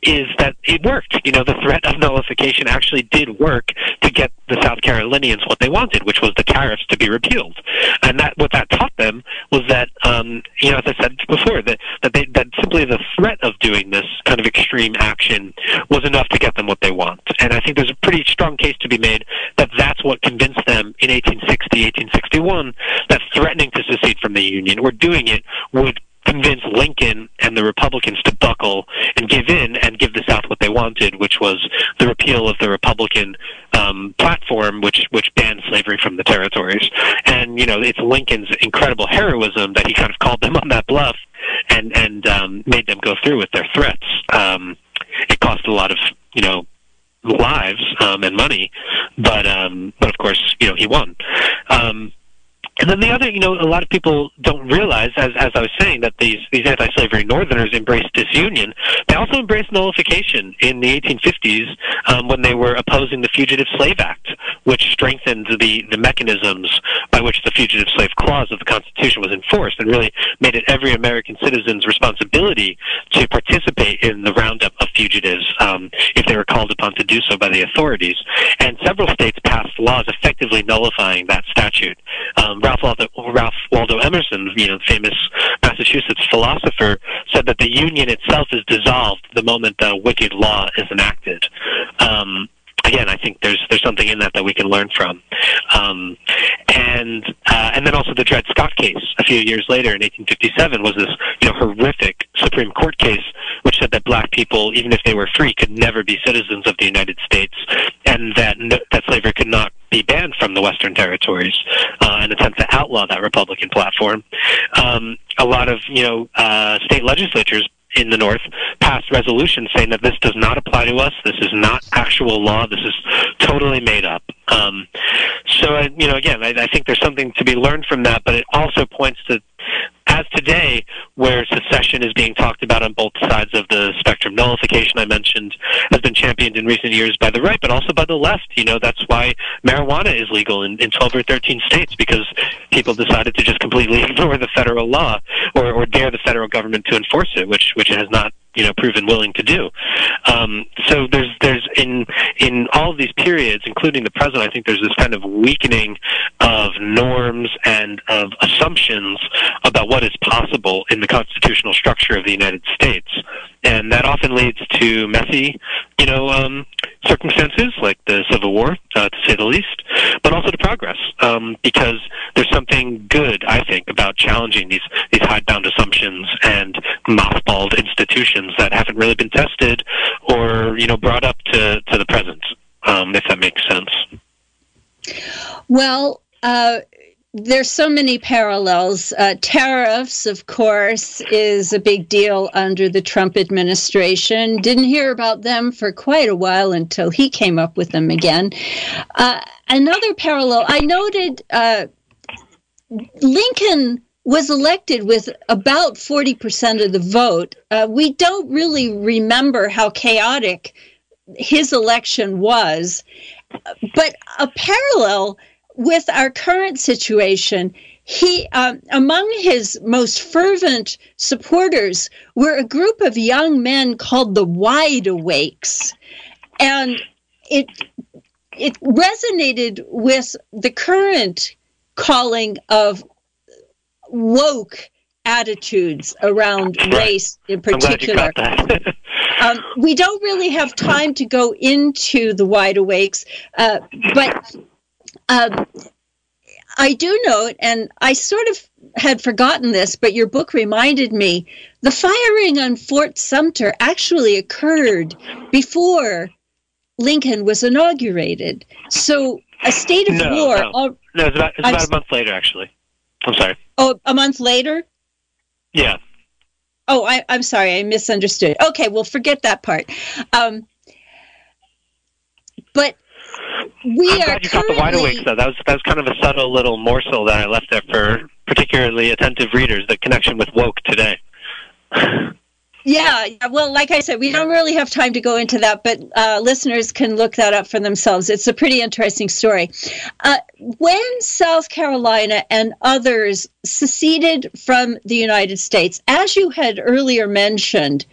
is that it worked. You know, the threat of nullification actually did work to get the South Carolinians what they wanted, which was the tariffs to be repealed. And that what that taught them was that, um, you know, as I said before, that that, they, that simply the threat of doing this kind of extreme action was enough to get them what they want. And I think there's a pretty strong case to be made that that's what convinced them in 1860, 1861 that threatening to secede from the Union or doing it would convince Lincoln and the Republicans to buckle and give in and give the South what they wanted, which was the repeal of the Republican um, platform, which which banned slavery from the territories. And you know, it's Lincoln's incredible heroism that he kind of called them on that bluff and and um, made them go through with their threats. Um, it cost a lot of you know lives um, and money, but um, but of course you know he won. Um, and then the other, you know, a lot of people don't realize, as as I was saying, that these these anti-slavery Northerners embraced disunion. They also embraced nullification in the 1850s um, when they were opposing the Fugitive Slave Act, which strengthened the the mechanisms by which the Fugitive Slave Clause of the Constitution was enforced, and really made it every American citizen's responsibility to participate in the roundup of fugitives um, if they were called upon to do so by the authorities. And several states passed laws effectively nullifying that statute. Um, Ralph Waldo, Ralph Waldo Emerson, you know, famous Massachusetts philosopher, said that the Union itself is dissolved the moment the wicked law is enacted. Um, again, I think there's there's something in that that we can learn from, um, and uh, and then also the Dred Scott case a few years later in 1857 was this you know horrific Supreme Court case which said that black people, even if they were free, could never be citizens of the United States, and that that slavery could not be banned from the Western territories, uh, an attempt to outlaw that Republican platform. Um, a lot of you know uh, state legislatures in the North passed resolutions saying that this does not apply to us. This is not actual law. This is totally made up. Um, so, I, you know, again, I, I think there's something to be learned from that, but it also points to as today, where secession is being talked about on both sides of the spectrum, nullification I mentioned has been championed in recent years by the right, but also by the left. You know, that's why marijuana is legal in, in 12 or 13 states because people decided to just completely ignore the federal law or, or dare the federal government to enforce it, which which it has not you know proven willing to do. Um, so there's there's in in all of these periods, including the present, I think there's this kind of weakening of norms and of assumptions about what is possible in the constitutional structure of the United States, and that often leads to messy, you know, um, circumstances like the Civil War, uh, to say the least, but also to progress, um, because there's something good, I think, about challenging these these hidebound assumptions and mothballed institutions that haven't really been tested or you know brought up to to the present, um, if that makes sense. Well. Uh, there's so many parallels. Uh, tariffs, of course, is a big deal under the Trump administration. Didn't hear about them for quite a while until he came up with them again. Uh, another parallel, I noted uh, Lincoln was elected with about 40% of the vote. Uh, we don't really remember how chaotic his election was, but a parallel with our current situation, he um, among his most fervent supporters were a group of young men called the Wide Awakes, and it it resonated with the current calling of woke attitudes around race in particular. um, we don't really have time to go into the wide awakes, uh, but um, I do note, and I sort of had forgotten this, but your book reminded me the firing on Fort Sumter actually occurred before Lincoln was inaugurated. So a state of no, war. No, all, no it's about, it's about a month later, actually. I'm sorry. Oh, a month later? Yeah. Oh, I, am sorry. I misunderstood. Okay, well, forget that part. Um, but we I'm are glad you caught the wide awake though. That was that was kind of a subtle little morsel that I left there for particularly attentive readers. The connection with woke today. Yeah, well, like I said, we don't really have time to go into that, but uh, listeners can look that up for themselves. It's a pretty interesting story. Uh, when South Carolina and others seceded from the United States, as you had earlier mentioned,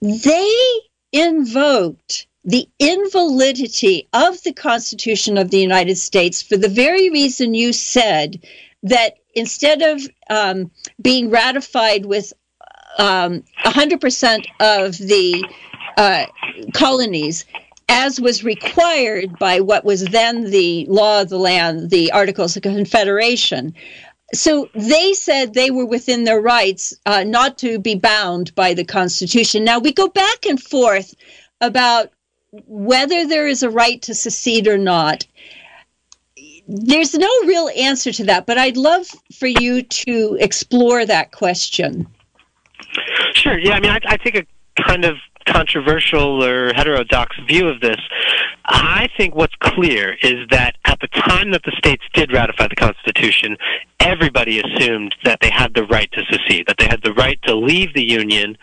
they invoked the invalidity of the Constitution of the United States for the very reason you said that instead of um, being ratified with um, 100% of the uh, colonies as was required by what was then the law of the land, the Articles of Confederation. So they said they were within their rights uh, not to be bound by the Constitution. Now we go back and forth about whether there is a right to secede or not. There's no real answer to that, but I'd love for you to explore that question. Sure. Yeah. I mean, I, I take a kind of controversial or heterodox view of this. I think what's clear is that at the time that the states did ratify the Constitution, everybody assumed that they had the right to secede, that they had the right to leave the Union,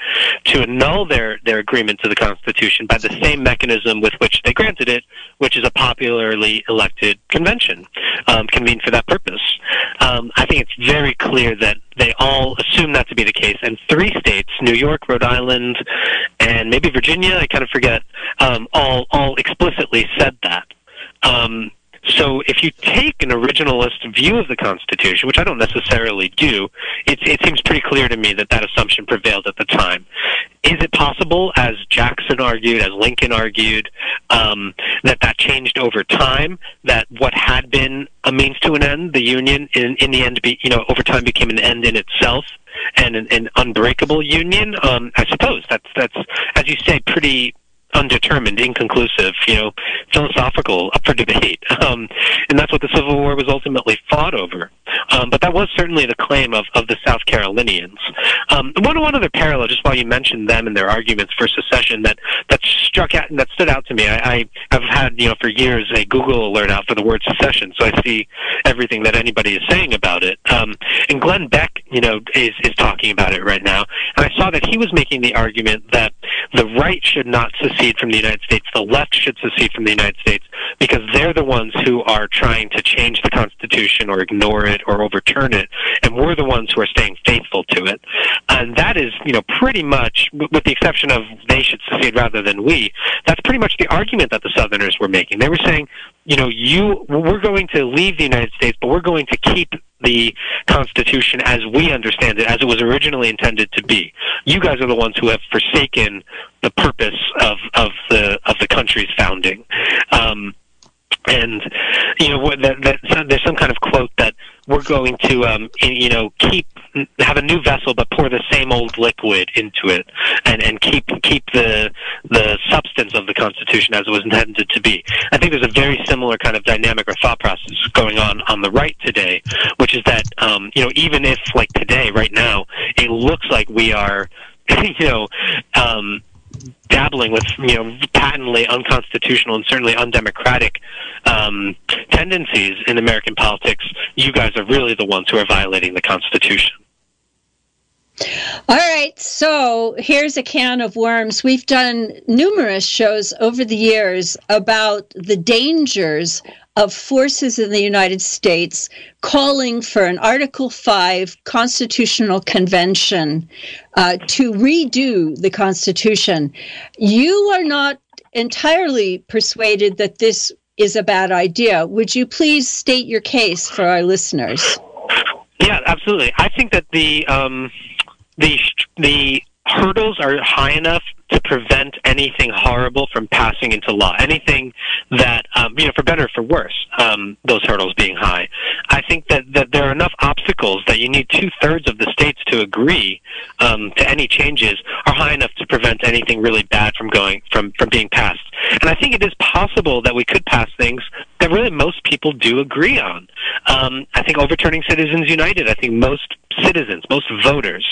to annul their, their agreement to the Constitution by the same mechanism with which they granted it, which is a popularly elected convention um, convened for that purpose. Um, I think it's very clear that they all assume that to be the case, and three states, New York, Rhode Island, and maybe Virginia, I kind of forget, um, all, all explicitly said that. Um, so if you take an originalist view of the Constitution, which I don't necessarily do, it, it seems pretty clear to me that that assumption prevailed at the time. Is it possible, as Jackson argued, as Lincoln argued, um, that that changed over time? That what had been a means to an end, the Union, in, in the end, be, you know, over time became an end in itself? and an, an unbreakable union. Um, I suppose that's that's as you say, pretty undetermined, inconclusive, you know, philosophical, up for debate. Um, and that's what the Civil War was ultimately fought over. Um, but that was certainly the claim of, of the South Carolinians. Um, one, one other parallel, just while you mentioned them and their arguments for secession, that, that struck out, that stood out to me. I, I have had, you know, for years a Google alert out for the word secession, so I see everything that anybody is saying about it. Um, and Glenn Beck, you know, is, is talking about it right now. And I saw that he was making the argument that the right should not secede from the United States, the left should secede from the United States, because they're the ones who are trying to change the Constitution or ignore it or overturn it, and we're the ones who are staying faithful to it. And that is, you know, pretty much, with the exception of they should secede rather than we, that's pretty much the argument that the Southerners were making. They were saying, you know, you, we're going to leave the United States, but we're going to keep the Constitution as we understand it, as it was originally intended to be. You guys are the ones who have forsaken the purpose of, of the of the country's founding. Um, and you know what that, that, there's some kind of quote that we're going to um, you know keep have a new vessel but pour the same old liquid into it and and keep keep the the substance of the constitution as it was intended to be. I think there's a very similar kind of dynamic or thought process going on on the right today which is that um, you know even if like today right now it looks like we are you know um, dabbling with you know patently unconstitutional and certainly undemocratic um, tendencies in American politics, you guys are really the ones who are violating the Constitution. All right, so here's a can of worms. We've done numerous shows over the years about the dangers of forces in the United States calling for an Article 5 constitutional convention uh, to redo the Constitution. You are not entirely persuaded that this is a bad idea. Would you please state your case for our listeners? Yeah, absolutely. I think that the um, the the hurdles are high enough to prevent anything horrible from passing into law. Anything that, um, you know, for better or for worse, um, those hurdles being high. I think that, that there are enough obstacles that you need two thirds of the states to agree um, to any changes are high enough to prevent anything really bad from going from from being passed. And I think it is possible that we could pass things that really most people do agree on. Um, I think overturning Citizens United. I think most citizens, most voters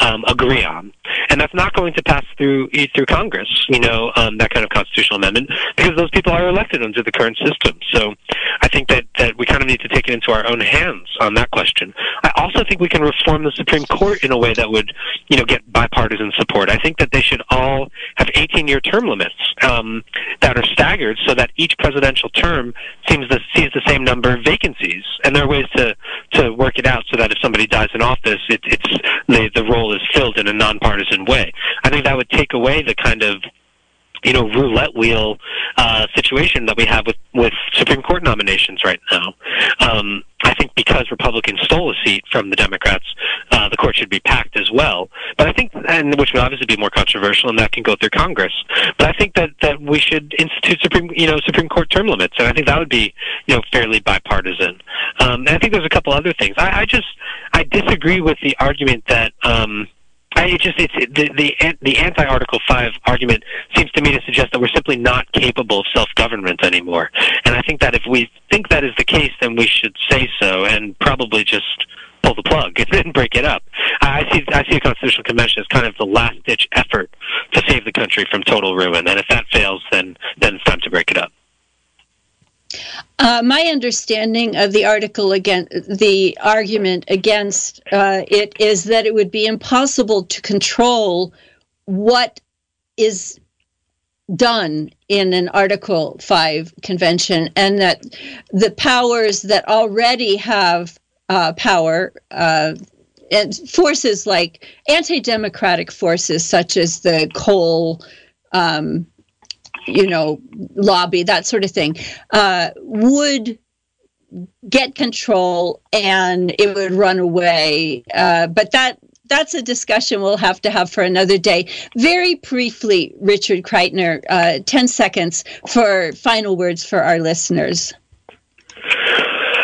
um, agree on, and that's not going to pass through through Congress. You know um, that kind of constitutional amendment because those people are elected under the current system. So I think that that we kind of need to take it into our own hands on that question. I also think we can reform the Supreme Court in a way that would you know get bipartisan support. I think that they should all have 18-year term limits um, that are staggered so that each presidential term seems sees the same number of vacancies, and there are ways to to work it out so that if somebody dies in office, it, it's the the role is filled in a nonpartisan way. I think that would take away the kind of you know roulette wheel uh, situation that we have with with Supreme Court nominations right now. Um, I think because Republicans stole a seat from the Democrats, uh, the court should be packed as well. But I think and which would obviously be more controversial, and that can go through Congress. But I think that that we should institute supreme, you know, Supreme Court term limits, and I think that would be, you know, fairly bipartisan. Um, and I think there's a couple other things. I, I just I disagree with the argument that. Um, I just it's the the the anti Article Five argument seems to me to suggest that we're simply not capable of self government anymore. And I think that if we think that is the case, then we should say so and probably just pull the plug and then break it up. I see I see a constitutional convention as kind of the last ditch effort to save the country from total ruin. And if that fails, then then it's time to break it up. Uh, my understanding of the article against the argument against uh, it is that it would be impossible to control what is done in an Article 5 convention, and that the powers that already have uh, power, uh, and forces like anti democratic forces such as the coal. Um, you know, lobby, that sort of thing, uh, would get control and it would run away. Uh, but that that's a discussion we'll have to have for another day. Very briefly, Richard Kreitner, uh, 10 seconds for final words for our listeners.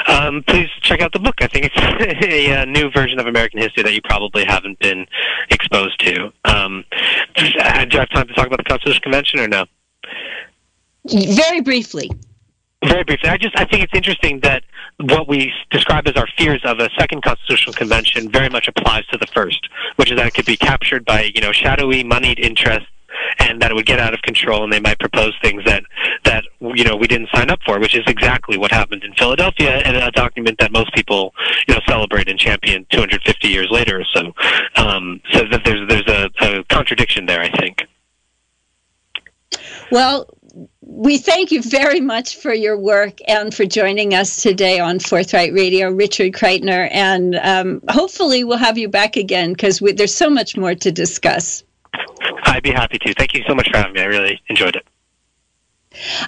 Um, please check out the book. I think it's a, a, new version of American history that you probably haven't been exposed to. Um, do you have time to talk about the Constitutional Convention or no? Very briefly. Very briefly. I just I think it's interesting that what we describe as our fears of a second constitutional convention very much applies to the first, which is that it could be captured by you know shadowy moneyed interests and that it would get out of control and they might propose things that that you know we didn't sign up for which is exactly what happened in Philadelphia and a document that most people you know celebrate and champion 250 years later or so um, so that there's there's a, a contradiction there I think well we thank you very much for your work and for joining us today on Forthright Radio, Richard Kreitner. And um, hopefully, we'll have you back again because there's so much more to discuss. I'd be happy to. Thank you so much for having me. I really enjoyed it.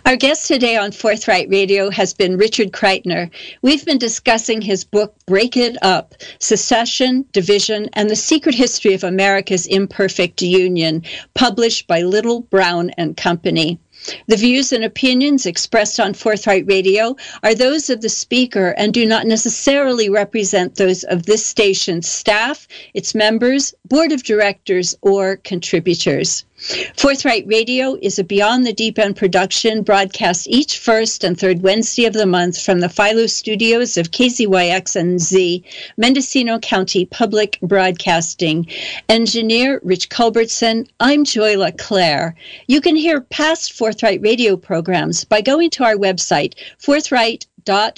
Our guest today on Forthright Radio has been Richard Kreitner. We've been discussing his book, Break It Up Secession, Division, and the Secret History of America's Imperfect Union, published by Little, Brown and Company. The views and opinions expressed on Forthright Radio are those of the speaker and do not necessarily represent those of this station's staff, its members, board of directors, or contributors. Forthright Radio is a Beyond the Deep End production broadcast each first and third Wednesday of the month from the Philo studios of KZYX and Z, Mendocino County Public Broadcasting. Engineer Rich Culbertson, I'm Joy LeClaire. You can hear past Forthright Radio programs by going to our website, forthright dot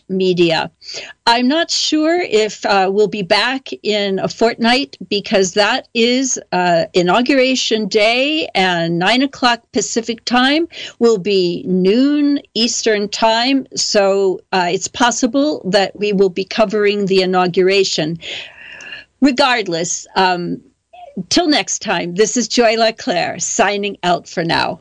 media. I'm not sure if uh, we'll be back in a fortnight because that is uh, inauguration day and nine o'clock Pacific time will be noon Eastern time. So uh, it's possible that we will be covering the inauguration. Regardless, um, till next time, this is Joy LeClaire signing out for now.